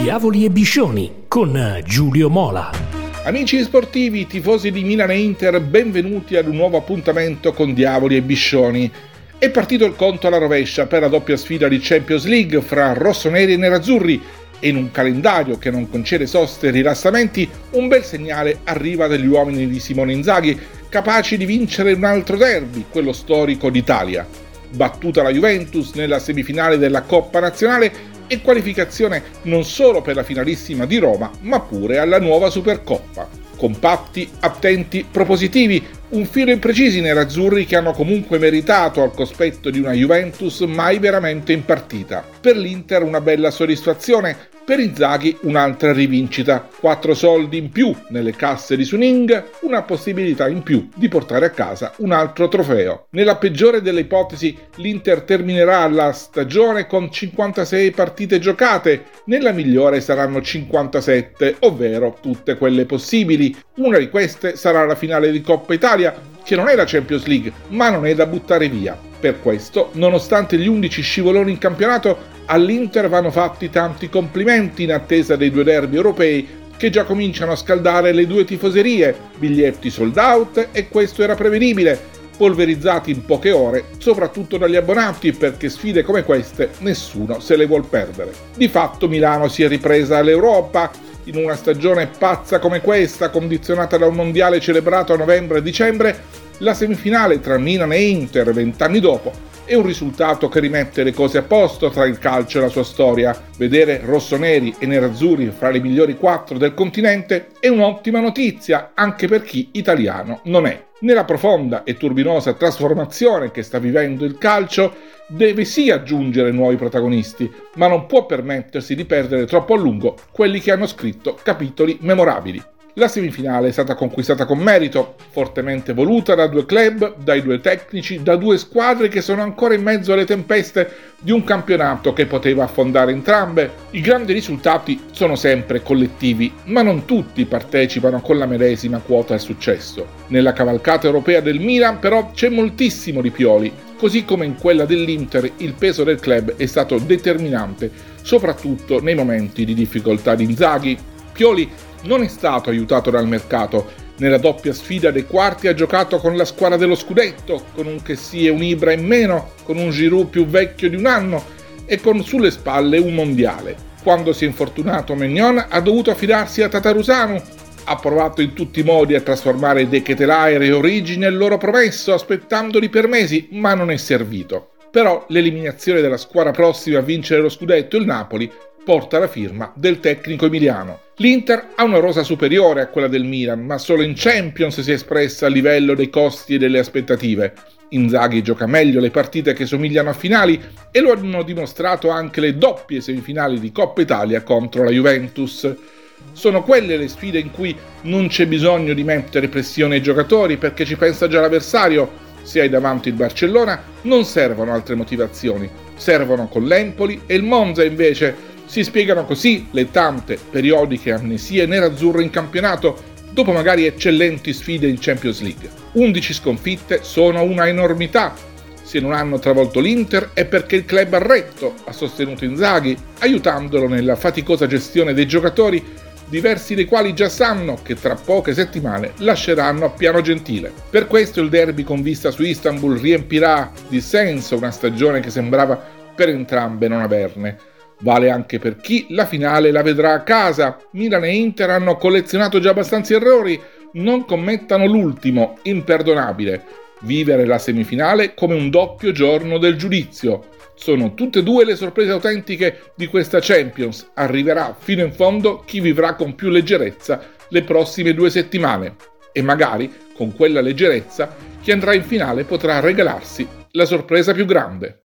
Diavoli e Biscioni con Giulio Mola. Amici sportivi, tifosi di Milan e Inter, benvenuti ad un nuovo appuntamento con Diavoli e Biscioni. È partito il conto alla rovescia per la doppia sfida di Champions League fra rossoneri e nerazzurri e in un calendario che non concede soste e rilassamenti, un bel segnale arriva dagli uomini di Simone Inzaghi, capaci di vincere un altro derby, quello storico d'Italia. Battuta la Juventus nella semifinale della Coppa Nazionale, e qualificazione non solo per la finalissima di Roma, ma pure alla nuova Supercoppa. Compatti, attenti, propositivi, un filo imprecisi nerazzurri che hanno comunque meritato al cospetto di una Juventus mai veramente in partita. Per l'Inter una bella soddisfazione, per Inzaghi un'altra rivincita, quattro soldi in più nelle casse di Suning, una possibilità in più di portare a casa un altro trofeo. Nella peggiore delle ipotesi l'Inter terminerà la stagione con 56 partite giocate, nella migliore saranno 57, ovvero tutte quelle possibili. Una di queste sarà la finale di Coppa Italia, che non è la Champions League, ma non è da buttare via. Per questo, nonostante gli 11 scivoloni in campionato, all'Inter vanno fatti tanti complimenti in attesa dei due derby europei che già cominciano a scaldare le due tifoserie, biglietti sold out e questo era prevedibile, polverizzati in poche ore, soprattutto dagli abbonati perché sfide come queste nessuno se le vuol perdere. Di fatto Milano si è ripresa all'Europa, in una stagione pazza come questa, condizionata da un mondiale celebrato a novembre e dicembre, la semifinale tra Milan e Inter vent'anni dopo è un risultato che rimette le cose a posto tra il calcio e la sua storia. Vedere rossoneri e nerazzurri fra le migliori quattro del continente è un'ottima notizia anche per chi italiano non è. Nella profonda e turbinosa trasformazione che sta vivendo il calcio, deve sì aggiungere nuovi protagonisti, ma non può permettersi di perdere troppo a lungo quelli che hanno scritto capitoli memorabili. La semifinale è stata conquistata con merito, fortemente voluta da due club, dai due tecnici, da due squadre che sono ancora in mezzo alle tempeste di un campionato che poteva affondare entrambe. I grandi risultati sono sempre collettivi, ma non tutti partecipano con la medesima quota al successo. Nella cavalcata europea del Milan però c'è moltissimo di Pioli, così come in quella dell'Inter il peso del club è stato determinante, soprattutto nei momenti di difficoltà di Inzaghi. Pioli non è stato aiutato dal mercato. Nella doppia sfida dei quarti ha giocato con la squadra dello scudetto, con un Chessy e un Ibra in meno, con un Giroud più vecchio di un anno e con sulle spalle un mondiale. Quando si è infortunato Mignon ha dovuto affidarsi a Tatarusanu, ha provato in tutti i modi a trasformare De Ketelaere e Origi nel loro promesso, aspettandoli per mesi, ma non è servito. Però l'eliminazione della squadra prossima a vincere lo scudetto, il Napoli, porta la firma del tecnico emiliano. L'Inter ha una rosa superiore a quella del Milan, ma solo in Champions si è espressa a livello dei costi e delle aspettative. Inzaghi gioca meglio le partite che somigliano a finali e lo hanno dimostrato anche le doppie semifinali di Coppa Italia contro la Juventus. Sono quelle le sfide in cui non c'è bisogno di mettere pressione ai giocatori perché ci pensa già l'avversario. Se hai davanti il Barcellona non servono altre motivazioni, servono con l'Empoli e il Monza invece si spiegano così le tante periodiche amnesie nerazzurre in campionato, dopo magari eccellenti sfide in Champions League. 11 sconfitte sono una enormità. Se non hanno travolto l'Inter è perché il club ha retto, ha sostenuto Inzaghi, aiutandolo nella faticosa gestione dei giocatori, diversi dei quali già sanno che tra poche settimane lasceranno a Piano Gentile. Per questo il derby con vista su Istanbul riempirà di senso una stagione che sembrava per entrambe non averne. Vale anche per chi la finale la vedrà a casa. Milan e Inter hanno collezionato già abbastanza errori, non commettano l'ultimo, imperdonabile. Vivere la semifinale come un doppio giorno del giudizio. Sono tutte e due le sorprese autentiche di questa Champions. Arriverà fino in fondo chi vivrà con più leggerezza le prossime due settimane. E magari, con quella leggerezza, chi andrà in finale potrà regalarsi la sorpresa più grande.